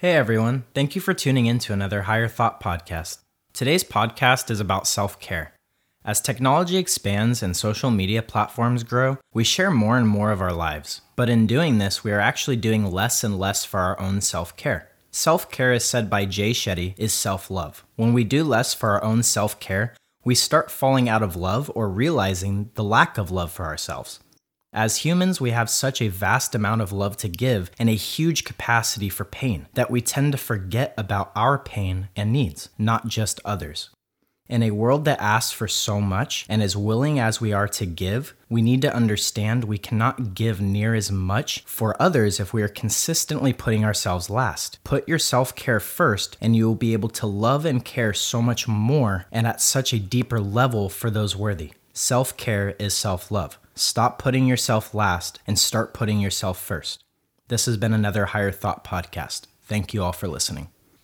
Hey everyone, thank you for tuning in to another Higher Thought podcast. Today's podcast is about self care. As technology expands and social media platforms grow, we share more and more of our lives. But in doing this, we are actually doing less and less for our own self care. Self care, as said by Jay Shetty, is self love. When we do less for our own self care, we start falling out of love or realizing the lack of love for ourselves. As humans, we have such a vast amount of love to give and a huge capacity for pain that we tend to forget about our pain and needs, not just others. In a world that asks for so much and as willing as we are to give, we need to understand we cannot give near as much for others if we are consistently putting ourselves last. Put your self care first, and you will be able to love and care so much more and at such a deeper level for those worthy. Self care is self love. Stop putting yourself last and start putting yourself first. This has been another Higher Thought podcast. Thank you all for listening.